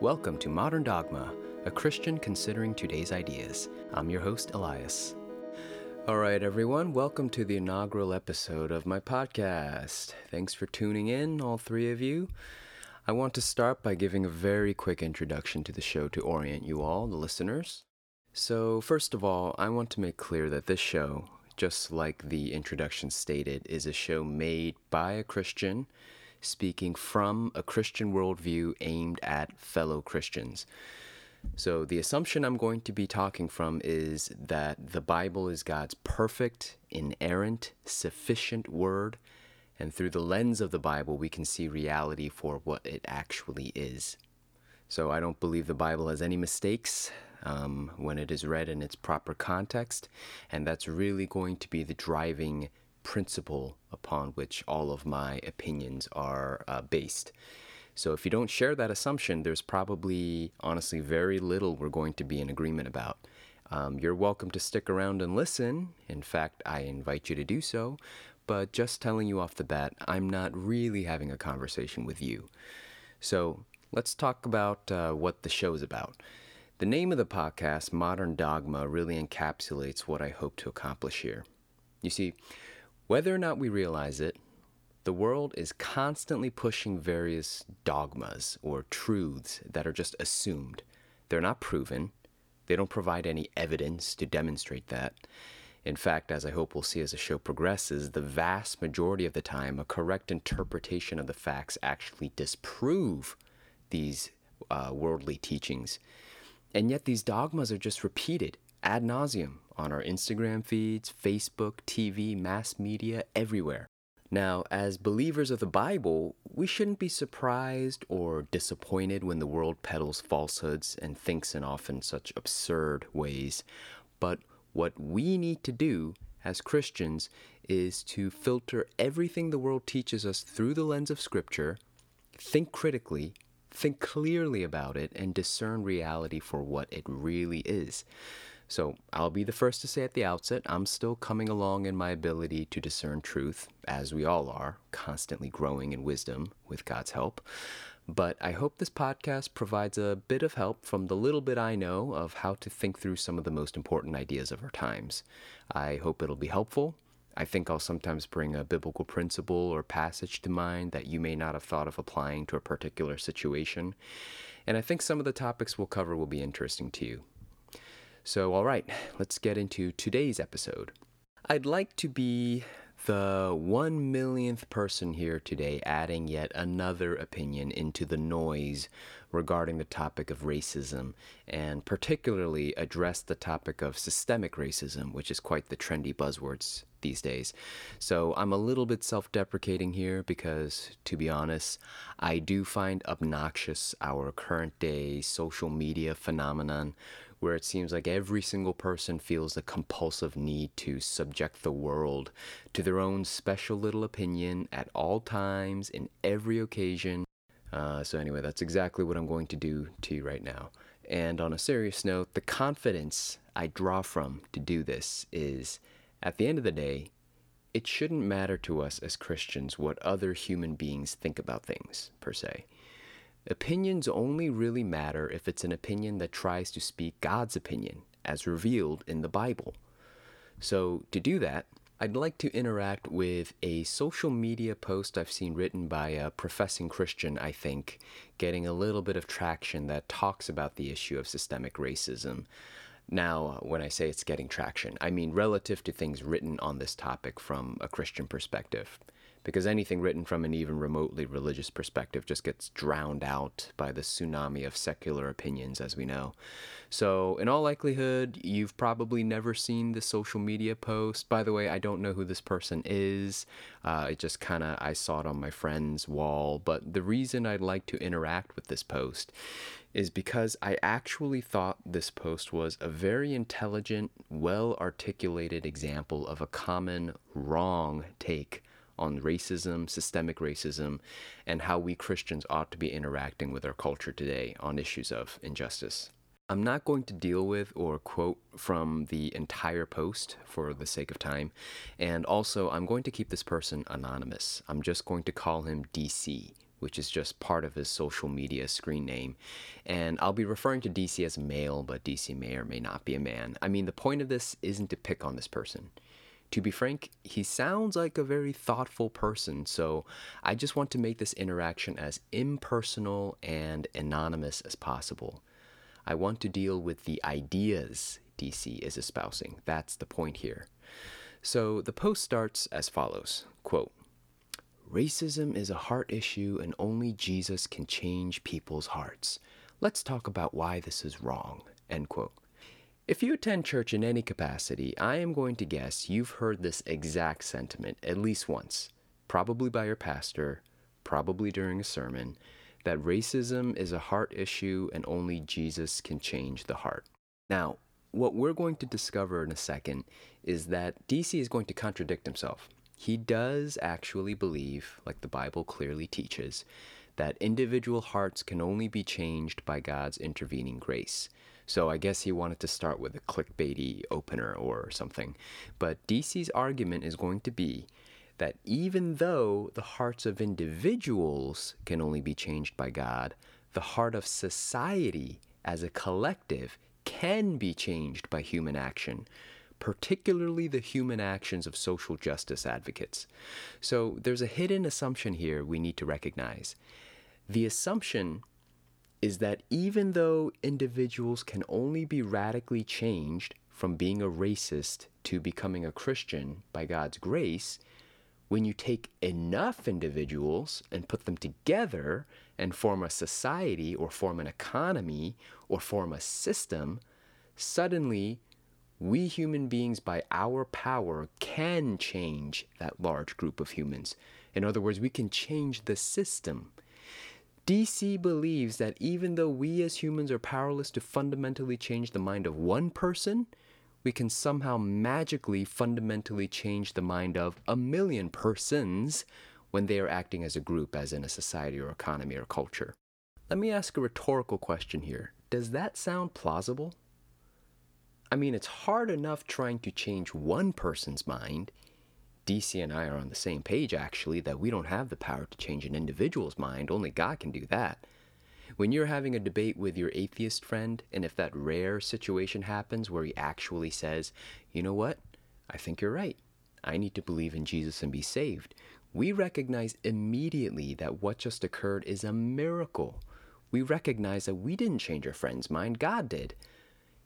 Welcome to Modern Dogma, a Christian considering today's ideas. I'm your host, Elias. All right, everyone, welcome to the inaugural episode of my podcast. Thanks for tuning in, all three of you. I want to start by giving a very quick introduction to the show to orient you all, the listeners. So, first of all, I want to make clear that this show, just like the introduction stated, is a show made by a Christian speaking from a Christian worldview aimed at fellow Christians. So, the assumption I'm going to be talking from is that the Bible is God's perfect, inerrant, sufficient word, and through the lens of the Bible, we can see reality for what it actually is. So, I don't believe the Bible has any mistakes um, when it is read in its proper context, and that's really going to be the driving principle upon which all of my opinions are uh, based. So if you don't share that assumption, there's probably, honestly, very little we're going to be in agreement about. Um, you're welcome to stick around and listen. In fact, I invite you to do so. But just telling you off the bat, I'm not really having a conversation with you. So let's talk about uh, what the show is about. The name of the podcast, Modern Dogma, really encapsulates what I hope to accomplish here. You see, whether or not we realize it, the world is constantly pushing various dogmas or truths that are just assumed. They're not proven, they don't provide any evidence to demonstrate that. In fact, as I hope we'll see as the show progresses, the vast majority of the time, a correct interpretation of the facts actually disprove these uh, worldly teachings. And yet, these dogmas are just repeated ad nauseum on our Instagram feeds, Facebook, TV, mass media, everywhere. Now, as believers of the Bible, we shouldn't be surprised or disappointed when the world peddles falsehoods and thinks in often such absurd ways. But what we need to do as Christians is to filter everything the world teaches us through the lens of Scripture, think critically, think clearly about it, and discern reality for what it really is. So I'll be the first to say at the outset, I'm still coming along in my ability to discern truth, as we all are, constantly growing in wisdom with God's help. But I hope this podcast provides a bit of help from the little bit I know of how to think through some of the most important ideas of our times. I hope it'll be helpful. I think I'll sometimes bring a biblical principle or passage to mind that you may not have thought of applying to a particular situation. And I think some of the topics we'll cover will be interesting to you. So, all right, let's get into today's episode. I'd like to be the one millionth person here today adding yet another opinion into the noise regarding the topic of racism, and particularly address the topic of systemic racism, which is quite the trendy buzzwords these days. So I'm a little bit self deprecating here because, to be honest, I do find obnoxious our current day social media phenomenon where it seems like every single person feels a compulsive need to subject the world to their own special little opinion at all times, in every occasion. Uh, so, anyway, that's exactly what I'm going to do to you right now. And on a serious note, the confidence I draw from to do this is at the end of the day, it shouldn't matter to us as Christians what other human beings think about things, per se. Opinions only really matter if it's an opinion that tries to speak God's opinion, as revealed in the Bible. So, to do that, I'd like to interact with a social media post I've seen written by a professing Christian, I think, getting a little bit of traction that talks about the issue of systemic racism. Now, when I say it's getting traction, I mean relative to things written on this topic from a Christian perspective because anything written from an even remotely religious perspective just gets drowned out by the tsunami of secular opinions, as we know. So, in all likelihood, you've probably never seen the social media post. By the way, I don't know who this person is. Uh, it just kind of, I saw it on my friend's wall. But the reason I'd like to interact with this post is because I actually thought this post was a very intelligent, well articulated example of a common wrong take on racism, systemic racism, and how we Christians ought to be interacting with our culture today on issues of injustice. I'm not going to deal with or quote from the entire post for the sake of time. And also, I'm going to keep this person anonymous. I'm just going to call him DC which is just part of his social media screen name. And I'll be referring to DC as male, but DC may or may not be a man. I mean, the point of this isn't to pick on this person. To be frank, he sounds like a very thoughtful person, so I just want to make this interaction as impersonal and anonymous as possible. I want to deal with the ideas DC is espousing. That's the point here. So the post starts as follows quote, Racism is a heart issue and only Jesus can change people's hearts. Let's talk about why this is wrong. End quote. If you attend church in any capacity, I am going to guess you've heard this exact sentiment at least once, probably by your pastor, probably during a sermon, that racism is a heart issue and only Jesus can change the heart. Now, what we're going to discover in a second is that DC is going to contradict himself. He does actually believe, like the Bible clearly teaches, that individual hearts can only be changed by God's intervening grace. So I guess he wanted to start with a clickbaity opener or something. But DC's argument is going to be that even though the hearts of individuals can only be changed by God, the heart of society as a collective can be changed by human action, particularly the human actions of social justice advocates. So there's a hidden assumption here we need to recognize. The assumption is that even though individuals can only be radically changed from being a racist to becoming a Christian by God's grace, when you take enough individuals and put them together and form a society or form an economy or form a system, suddenly we human beings, by our power, can change that large group of humans. In other words, we can change the system. DC believes that even though we as humans are powerless to fundamentally change the mind of one person, we can somehow magically fundamentally change the mind of a million persons when they are acting as a group, as in a society or economy or culture. Let me ask a rhetorical question here. Does that sound plausible? I mean, it's hard enough trying to change one person's mind. DC and I are on the same page, actually, that we don't have the power to change an individual's mind. Only God can do that. When you're having a debate with your atheist friend, and if that rare situation happens where he actually says, you know what, I think you're right. I need to believe in Jesus and be saved, we recognize immediately that what just occurred is a miracle. We recognize that we didn't change our friend's mind, God did.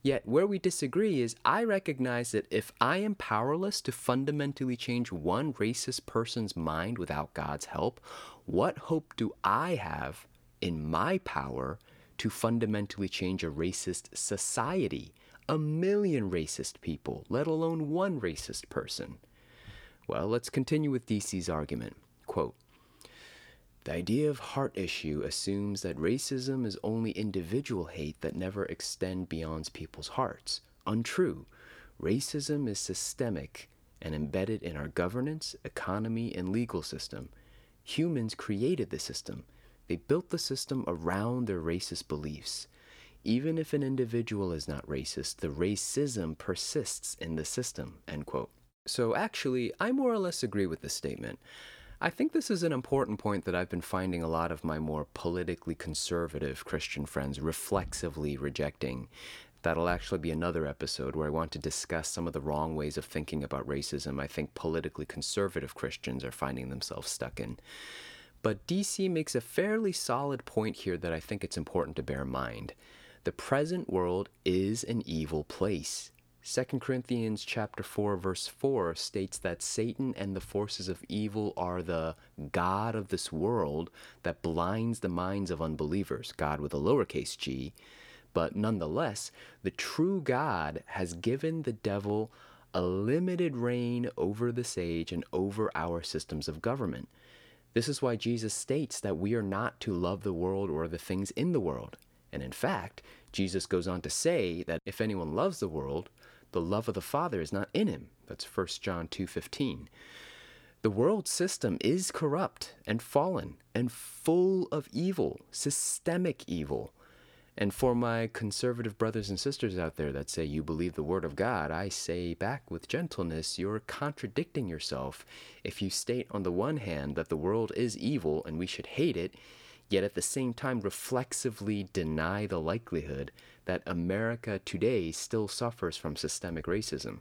Yet, where we disagree is I recognize that if I am powerless to fundamentally change one racist person's mind without God's help, what hope do I have in my power to fundamentally change a racist society? A million racist people, let alone one racist person. Well, let's continue with DC's argument. Quote, the idea of heart issue assumes that racism is only individual hate that never extend beyond people's hearts. Untrue. Racism is systemic and embedded in our governance, economy, and legal system. Humans created the system. They built the system around their racist beliefs. Even if an individual is not racist, the racism persists in the system. End quote. So actually, I more or less agree with this statement. I think this is an important point that I've been finding a lot of my more politically conservative Christian friends reflexively rejecting. That'll actually be another episode where I want to discuss some of the wrong ways of thinking about racism I think politically conservative Christians are finding themselves stuck in. But DC makes a fairly solid point here that I think it's important to bear in mind. The present world is an evil place. 2 Corinthians chapter 4 verse 4 states that Satan and the forces of evil are the god of this world that blinds the minds of unbelievers, God with a lowercase g. But nonetheless, the true God has given the devil a limited reign over this age and over our systems of government. This is why Jesus states that we are not to love the world or the things in the world. And in fact, Jesus goes on to say that if anyone loves the world, the love of the Father is not in him. That's 1 John 2:15. The world system is corrupt and fallen and full of evil, systemic evil. And for my conservative brothers and sisters out there that say you believe the Word of God, I say back with gentleness, you're contradicting yourself if you state on the one hand that the world is evil and we should hate it, yet at the same time reflexively deny the likelihood that America today still suffers from systemic racism.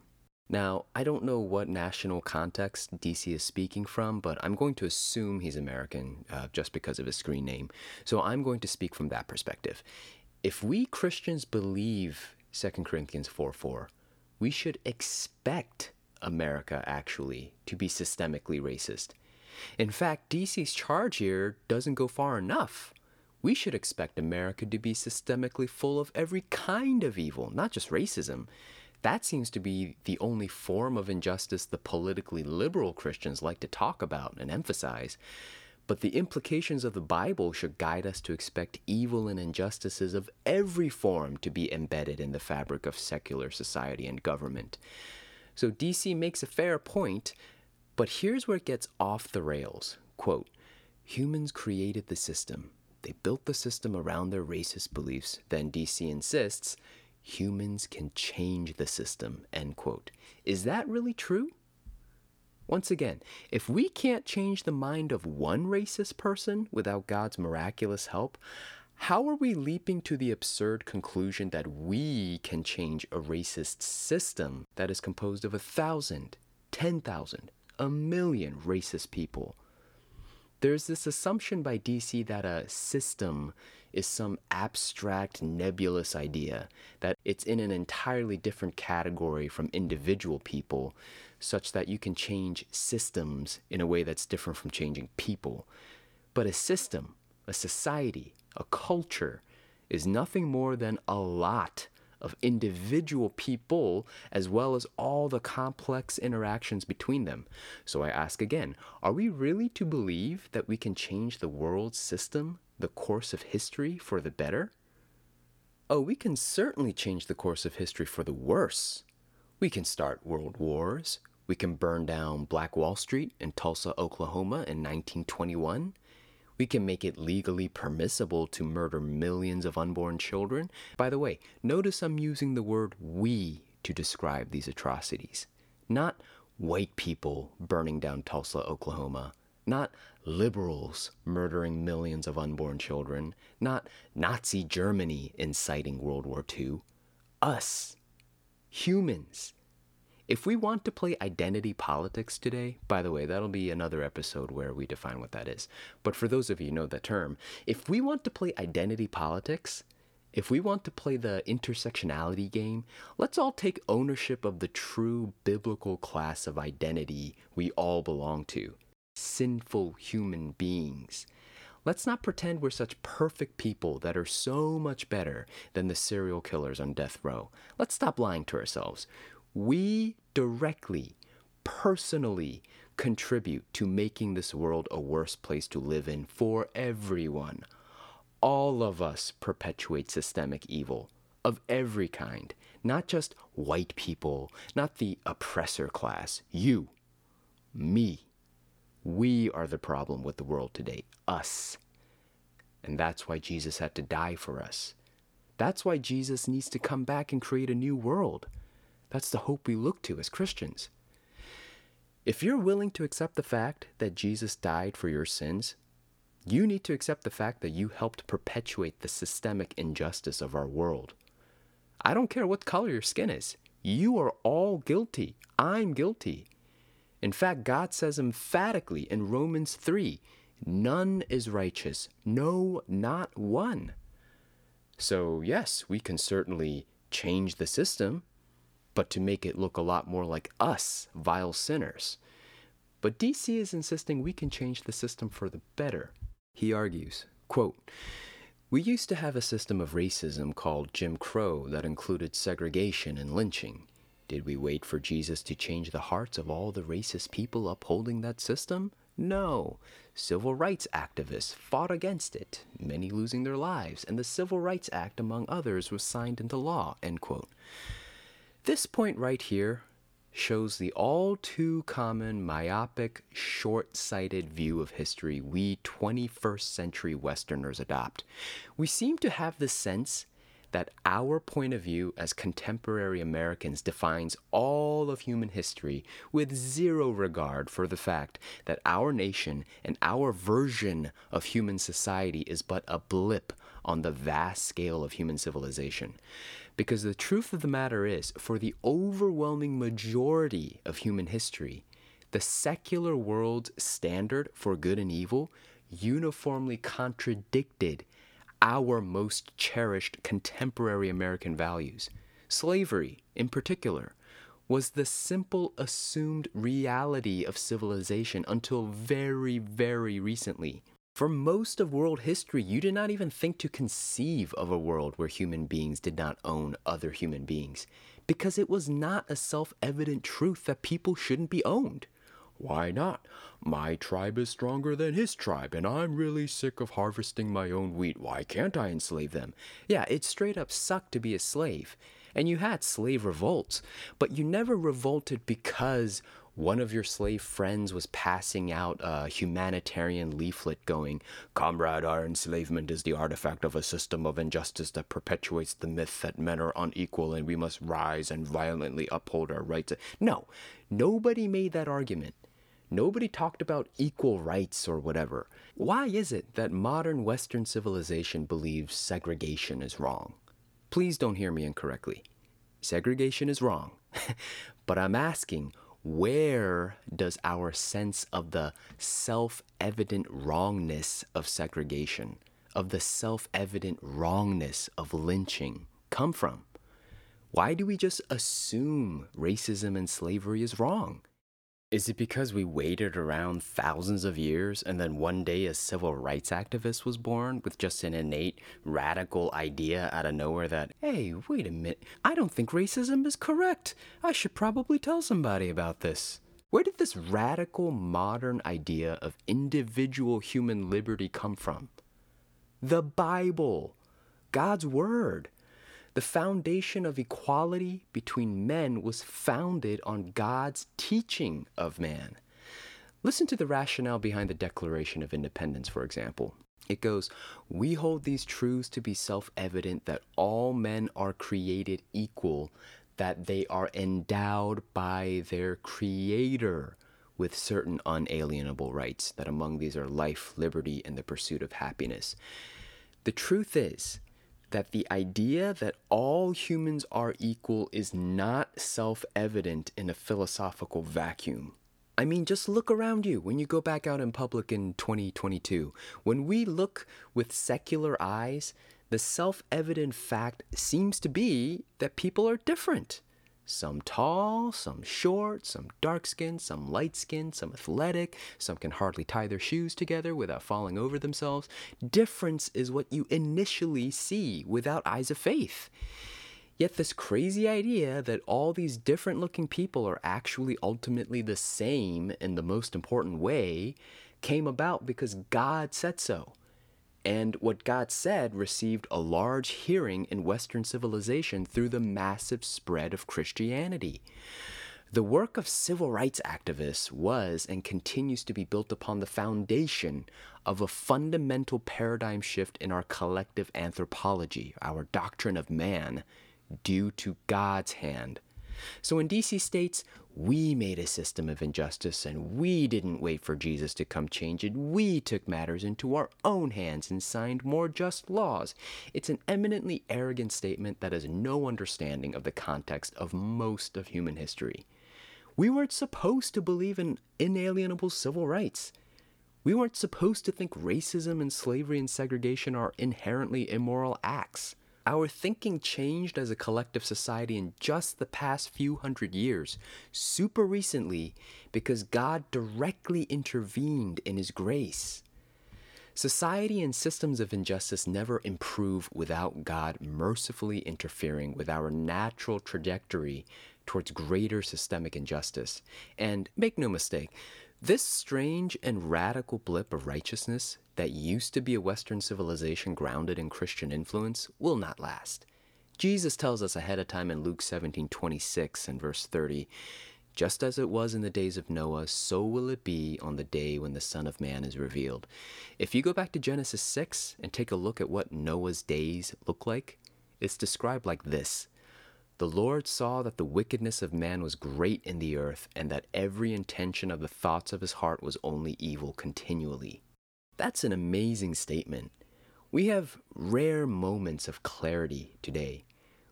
Now, I don't know what national context DC is speaking from, but I'm going to assume he's American uh, just because of his screen name. So I'm going to speak from that perspective. If we Christians believe 2 Corinthians 4 4, we should expect America actually to be systemically racist. In fact, DC's charge here doesn't go far enough. We should expect America to be systemically full of every kind of evil, not just racism. That seems to be the only form of injustice the politically liberal Christians like to talk about and emphasize. But the implications of the Bible should guide us to expect evil and injustices of every form to be embedded in the fabric of secular society and government. So DC makes a fair point, but here's where it gets off the rails. Quote, Humans created the system. They built the system around their racist beliefs. Then DC insists humans can change the system, end quote. Is that really true? Once again, if we can't change the mind of one racist person without God's miraculous help, how are we leaping to the absurd conclusion that we can change a racist system that is composed of a thousand, ten thousand, a million racist people? There's this assumption by DC that a system is some abstract, nebulous idea, that it's in an entirely different category from individual people, such that you can change systems in a way that's different from changing people. But a system, a society, a culture is nothing more than a lot of individual people as well as all the complex interactions between them. So I ask again are we really to believe that we can change the world system the course of history for the better? Oh, we can certainly change the course of history for the worse. We can start world wars. We can burn down Black Wall Street in Tulsa, Oklahoma in 1921. We can make it legally permissible to murder millions of unborn children. By the way, notice I'm using the word we to describe these atrocities, not white people burning down Tulsa, Oklahoma, not liberals murdering millions of unborn children, not Nazi Germany inciting World War II. Us, humans. If we want to play identity politics today, by the way, that'll be another episode where we define what that is. But for those of you who know the term, if we want to play identity politics, if we want to play the intersectionality game, let's all take ownership of the true biblical class of identity we all belong to sinful human beings. Let's not pretend we're such perfect people that are so much better than the serial killers on death row. Let's stop lying to ourselves. We directly, personally contribute to making this world a worse place to live in for everyone. All of us perpetuate systemic evil of every kind, not just white people, not the oppressor class, you, me. We are the problem with the world today, us. And that's why Jesus had to die for us. That's why Jesus needs to come back and create a new world. That's the hope we look to as Christians. If you're willing to accept the fact that Jesus died for your sins, you need to accept the fact that you helped perpetuate the systemic injustice of our world. I don't care what color your skin is. You are all guilty. I'm guilty. In fact, God says emphatically in Romans 3 none is righteous, no, not one. So, yes, we can certainly change the system, but to make it look a lot more like us, vile sinners. But DC is insisting we can change the system for the better. He argues, quote, we used to have a system of racism called Jim Crow that included segregation and lynching. Did we wait for Jesus to change the hearts of all the racist people upholding that system? No. Civil rights activists fought against it, many losing their lives, and the Civil Rights Act, among others, was signed into law. End quote. This point right here shows the all too common myopic, short sighted view of history we 21st century Westerners adopt. We seem to have the sense that our point of view as contemporary Americans defines all of human history with zero regard for the fact that our nation and our version of human society is but a blip on the vast scale of human civilization. Because the truth of the matter is, for the overwhelming majority of human history, the secular world's standard for good and evil uniformly contradicted our most cherished contemporary American values. Slavery, in particular, was the simple assumed reality of civilization until very, very recently. For most of world history, you did not even think to conceive of a world where human beings did not own other human beings, because it was not a self evident truth that people shouldn't be owned. Why not? My tribe is stronger than his tribe, and I'm really sick of harvesting my own wheat. Why can't I enslave them? Yeah, it straight up sucked to be a slave. And you had slave revolts, but you never revolted because one of your slave friends was passing out a humanitarian leaflet going, Comrade, our enslavement is the artifact of a system of injustice that perpetuates the myth that men are unequal and we must rise and violently uphold our rights. No, nobody made that argument. Nobody talked about equal rights or whatever. Why is it that modern Western civilization believes segregation is wrong? Please don't hear me incorrectly. Segregation is wrong. but I'm asking, where does our sense of the self evident wrongness of segregation, of the self evident wrongness of lynching, come from? Why do we just assume racism and slavery is wrong? Is it because we waited around thousands of years and then one day a civil rights activist was born with just an innate radical idea out of nowhere that, hey, wait a minute, I don't think racism is correct. I should probably tell somebody about this. Where did this radical modern idea of individual human liberty come from? The Bible, God's Word. The foundation of equality between men was founded on God's teaching of man. Listen to the rationale behind the Declaration of Independence, for example. It goes, We hold these truths to be self evident that all men are created equal, that they are endowed by their Creator with certain unalienable rights, that among these are life, liberty, and the pursuit of happiness. The truth is, that the idea that all humans are equal is not self evident in a philosophical vacuum. I mean, just look around you when you go back out in public in 2022. When we look with secular eyes, the self evident fact seems to be that people are different. Some tall, some short, some dark skinned, some light skinned, some athletic, some can hardly tie their shoes together without falling over themselves. Difference is what you initially see without eyes of faith. Yet, this crazy idea that all these different looking people are actually ultimately the same in the most important way came about because God said so. And what God said received a large hearing in Western civilization through the massive spread of Christianity. The work of civil rights activists was and continues to be built upon the foundation of a fundamental paradigm shift in our collective anthropology, our doctrine of man, due to God's hand. So when DC states, we made a system of injustice and we didn't wait for Jesus to come change it. We took matters into our own hands and signed more just laws. It's an eminently arrogant statement that has no understanding of the context of most of human history. We weren't supposed to believe in inalienable civil rights. We weren't supposed to think racism and slavery and segregation are inherently immoral acts. Our thinking changed as a collective society in just the past few hundred years, super recently, because God directly intervened in His grace. Society and systems of injustice never improve without God mercifully interfering with our natural trajectory towards greater systemic injustice. And make no mistake, this strange and radical blip of righteousness that used to be a Western civilization grounded in Christian influence will not last. Jesus tells us ahead of time in Luke 17 26 and verse 30 Just as it was in the days of Noah, so will it be on the day when the Son of Man is revealed. If you go back to Genesis 6 and take a look at what Noah's days look like, it's described like this The Lord saw that the wickedness of man was great in the earth, and that every intention of the thoughts of his heart was only evil continually. That's an amazing statement. We have rare moments of clarity today.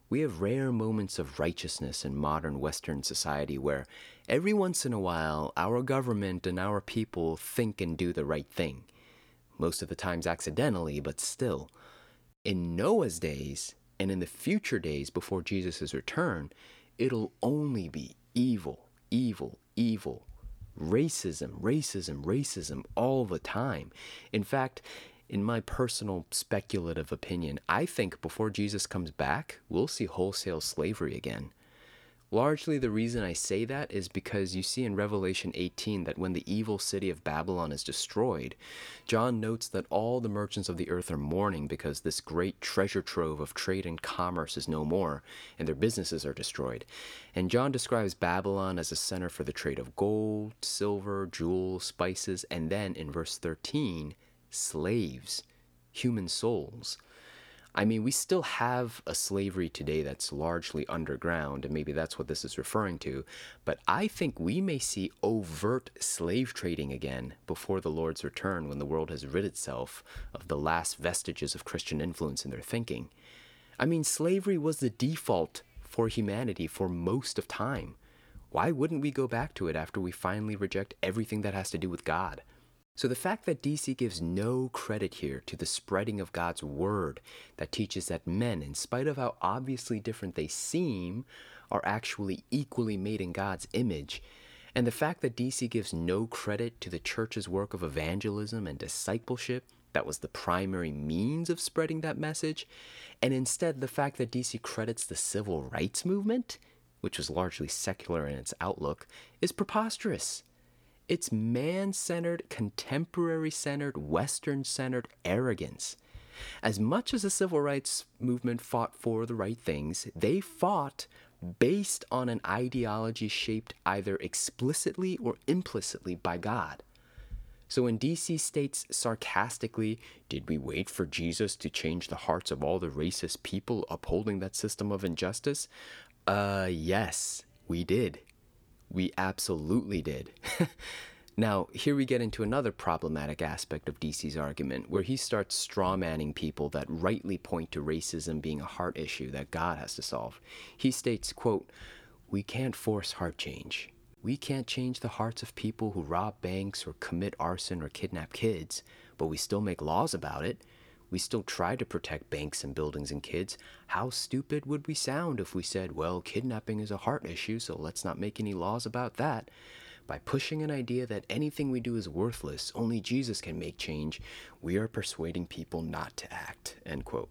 We have rare moments of righteousness in modern Western society where every once in a while our government and our people think and do the right thing. Most of the times accidentally, but still. In Noah's days, and in the future days before Jesus' return, it'll only be evil, evil, evil. Racism, racism, racism all the time. In fact, in my personal speculative opinion, I think before Jesus comes back, we'll see wholesale slavery again. Largely, the reason I say that is because you see in Revelation 18 that when the evil city of Babylon is destroyed, John notes that all the merchants of the earth are mourning because this great treasure trove of trade and commerce is no more, and their businesses are destroyed. And John describes Babylon as a center for the trade of gold, silver, jewels, spices, and then in verse 13, slaves, human souls. I mean, we still have a slavery today that's largely underground, and maybe that's what this is referring to. But I think we may see overt slave trading again before the Lord's return when the world has rid itself of the last vestiges of Christian influence in their thinking. I mean, slavery was the default for humanity for most of time. Why wouldn't we go back to it after we finally reject everything that has to do with God? So the fact that DC gives no credit here to the spreading of God's word that teaches that men, in spite of how obviously different they seem, are actually equally made in God's image, and the fact that DC gives no credit to the church's work of evangelism and discipleship that was the primary means of spreading that message, and instead the fact that DC credits the civil rights movement, which was largely secular in its outlook, is preposterous. It's man centered, contemporary centered, Western centered arrogance. As much as the civil rights movement fought for the right things, they fought based on an ideology shaped either explicitly or implicitly by God. So when DC states sarcastically, Did we wait for Jesus to change the hearts of all the racist people upholding that system of injustice? Uh, yes, we did. We absolutely did. now, here we get into another problematic aspect of DC's argument, where he starts strawmanning people that rightly point to racism being a heart issue that God has to solve. He states, quote, We can't force heart change. We can't change the hearts of people who rob banks or commit arson or kidnap kids, but we still make laws about it. We still try to protect banks and buildings and kids. How stupid would we sound if we said, well, kidnapping is a heart issue, so let's not make any laws about that? By pushing an idea that anything we do is worthless, only Jesus can make change, we are persuading people not to act. End quote.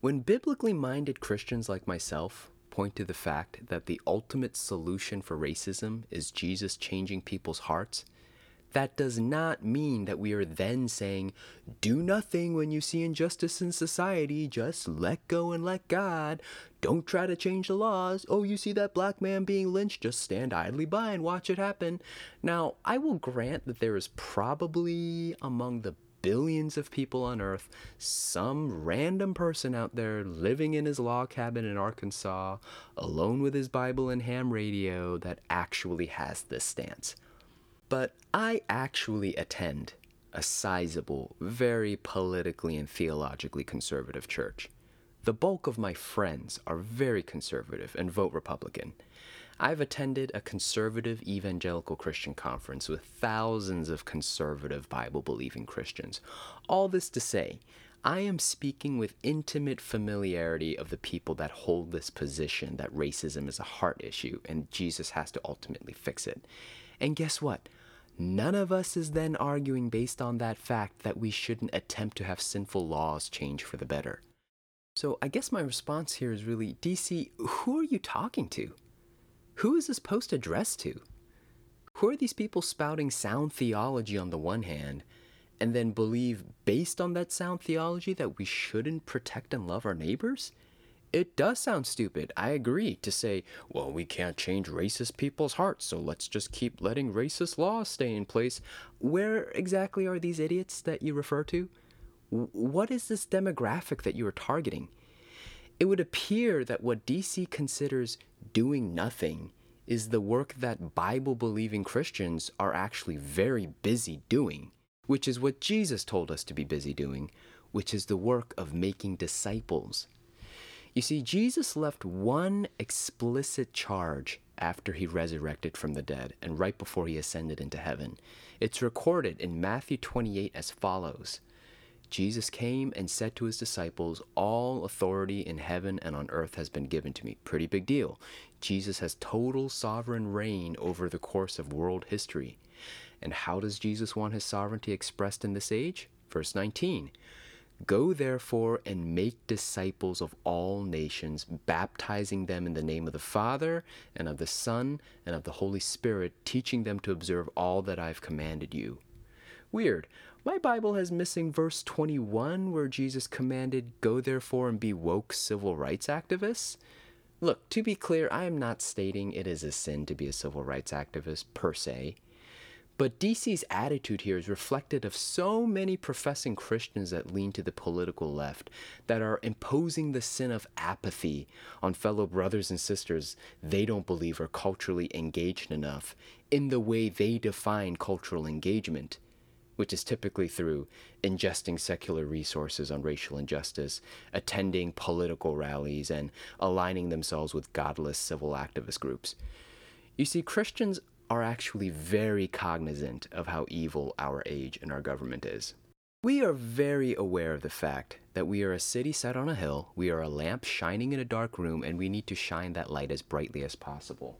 When biblically minded Christians like myself point to the fact that the ultimate solution for racism is Jesus changing people's hearts, that does not mean that we are then saying, do nothing when you see injustice in society, just let go and let God. Don't try to change the laws. Oh, you see that black man being lynched, just stand idly by and watch it happen. Now, I will grant that there is probably among the billions of people on earth, some random person out there living in his log cabin in Arkansas, alone with his Bible and ham radio, that actually has this stance. But I actually attend a sizable, very politically and theologically conservative church. The bulk of my friends are very conservative and vote Republican. I've attended a conservative evangelical Christian conference with thousands of conservative Bible believing Christians. All this to say, I am speaking with intimate familiarity of the people that hold this position that racism is a heart issue and Jesus has to ultimately fix it. And guess what? None of us is then arguing based on that fact that we shouldn't attempt to have sinful laws change for the better. So I guess my response here is really DC, who are you talking to? Who is this post addressed to? Who are these people spouting sound theology on the one hand and then believe, based on that sound theology, that we shouldn't protect and love our neighbors? It does sound stupid. I agree to say, well, we can't change racist people's hearts, so let's just keep letting racist laws stay in place. Where exactly are these idiots that you refer to? What is this demographic that you are targeting? It would appear that what DC considers doing nothing is the work that Bible believing Christians are actually very busy doing, which is what Jesus told us to be busy doing, which is the work of making disciples. You see, Jesus left one explicit charge after he resurrected from the dead and right before he ascended into heaven. It's recorded in Matthew 28 as follows Jesus came and said to his disciples, All authority in heaven and on earth has been given to me. Pretty big deal. Jesus has total sovereign reign over the course of world history. And how does Jesus want his sovereignty expressed in this age? Verse 19 Go therefore and make disciples of all nations, baptizing them in the name of the Father, and of the Son, and of the Holy Spirit, teaching them to observe all that I've commanded you. Weird. My Bible has missing verse 21 where Jesus commanded, Go therefore and be woke civil rights activists. Look, to be clear, I am not stating it is a sin to be a civil rights activist per se. But DC's attitude here is reflected of so many professing Christians that lean to the political left that are imposing the sin of apathy on fellow brothers and sisters they don't believe are culturally engaged enough in the way they define cultural engagement which is typically through ingesting secular resources on racial injustice, attending political rallies, and aligning themselves with godless civil activist groups. You see, Christians are actually very cognizant of how evil our age and our government is. We are very aware of the fact that we are a city set on a hill, we are a lamp shining in a dark room, and we need to shine that light as brightly as possible.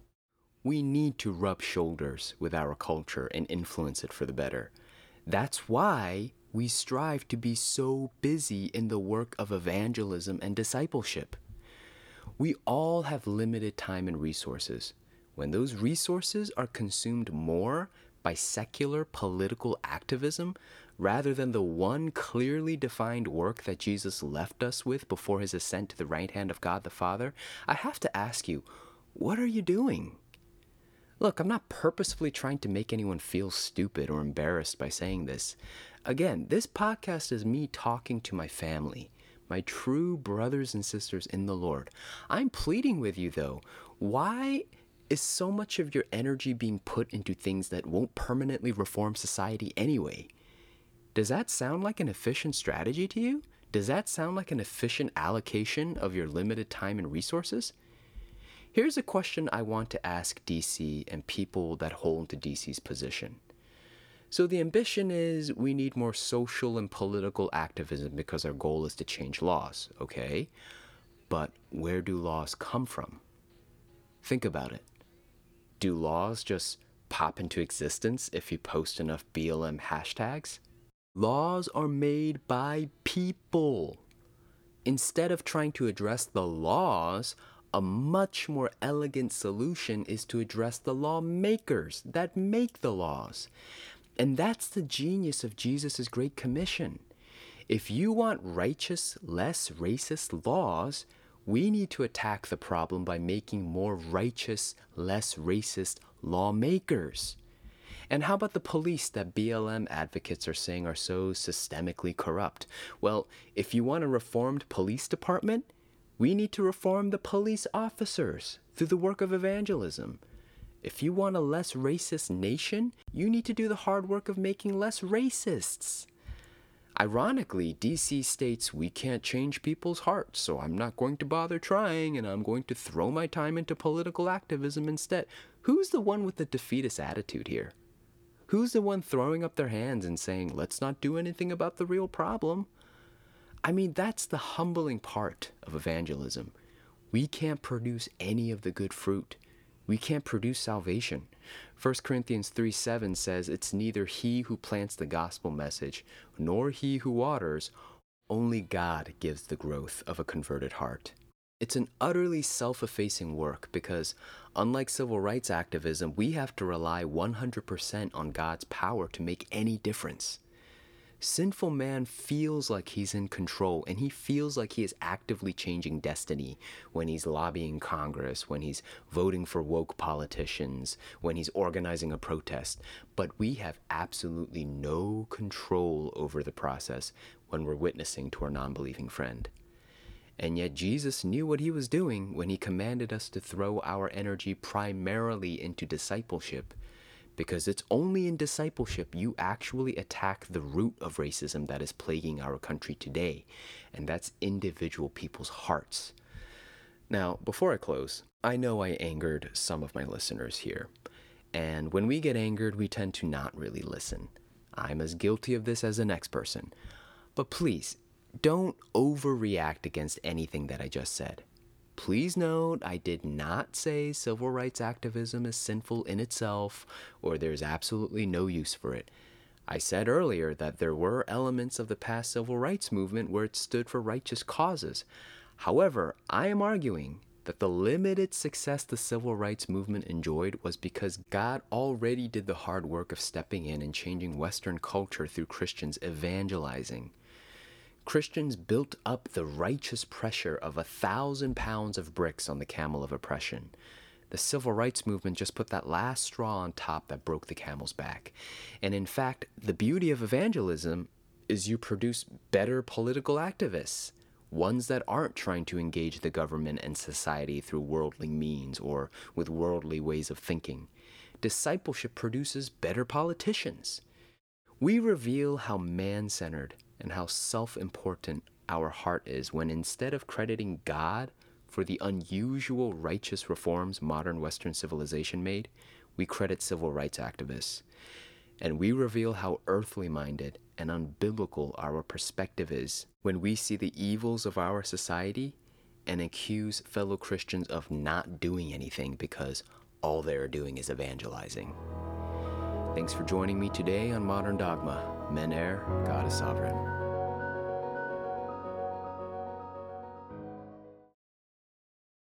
We need to rub shoulders with our culture and influence it for the better. That's why we strive to be so busy in the work of evangelism and discipleship. We all have limited time and resources. When those resources are consumed more by secular political activism rather than the one clearly defined work that Jesus left us with before his ascent to the right hand of God the Father, I have to ask you, what are you doing? Look, I'm not purposefully trying to make anyone feel stupid or embarrassed by saying this. Again, this podcast is me talking to my family, my true brothers and sisters in the Lord. I'm pleading with you, though. Why is so much of your energy being put into things that won't permanently reform society anyway? Does that sound like an efficient strategy to you? Does that sound like an efficient allocation of your limited time and resources? Here's a question I want to ask DC and people that hold to DC's position. So, the ambition is we need more social and political activism because our goal is to change laws, okay? But where do laws come from? Think about it. Do laws just pop into existence if you post enough BLM hashtags? Laws are made by people. Instead of trying to address the laws, a much more elegant solution is to address the lawmakers that make the laws. And that's the genius of Jesus' Great Commission. If you want righteous, less racist laws, we need to attack the problem by making more righteous, less racist lawmakers. And how about the police that BLM advocates are saying are so systemically corrupt? Well, if you want a reformed police department, we need to reform the police officers through the work of evangelism. If you want a less racist nation, you need to do the hard work of making less racists. Ironically, DC states we can't change people's hearts, so I'm not going to bother trying and I'm going to throw my time into political activism instead. Who's the one with the defeatist attitude here? Who's the one throwing up their hands and saying, let's not do anything about the real problem? I mean, that's the humbling part of evangelism. We can't produce any of the good fruit. We can't produce salvation. 1 Corinthians 3 7 says, It's neither he who plants the gospel message, nor he who waters, only God gives the growth of a converted heart. It's an utterly self effacing work because, unlike civil rights activism, we have to rely 100% on God's power to make any difference. Sinful man feels like he's in control and he feels like he is actively changing destiny when he's lobbying Congress, when he's voting for woke politicians, when he's organizing a protest. But we have absolutely no control over the process when we're witnessing to our non believing friend. And yet, Jesus knew what he was doing when he commanded us to throw our energy primarily into discipleship because it's only in discipleship you actually attack the root of racism that is plaguing our country today, and that's individual people's hearts. Now, before I close, I know I angered some of my listeners here, and when we get angered, we tend to not really listen. I'm as guilty of this as the next person. But please, don't overreact against anything that I just said. Please note, I did not say civil rights activism is sinful in itself or there's absolutely no use for it. I said earlier that there were elements of the past civil rights movement where it stood for righteous causes. However, I am arguing that the limited success the civil rights movement enjoyed was because God already did the hard work of stepping in and changing Western culture through Christians evangelizing. Christians built up the righteous pressure of a thousand pounds of bricks on the camel of oppression. The civil rights movement just put that last straw on top that broke the camel's back. And in fact, the beauty of evangelism is you produce better political activists, ones that aren't trying to engage the government and society through worldly means or with worldly ways of thinking. Discipleship produces better politicians. We reveal how man centered and how self important our heart is when instead of crediting God for the unusual righteous reforms modern Western civilization made, we credit civil rights activists. And we reveal how earthly minded and unbiblical our perspective is when we see the evils of our society and accuse fellow Christians of not doing anything because all they're doing is evangelizing. Thanks for joining me today on Modern Dogma. Men err, God is sovereign.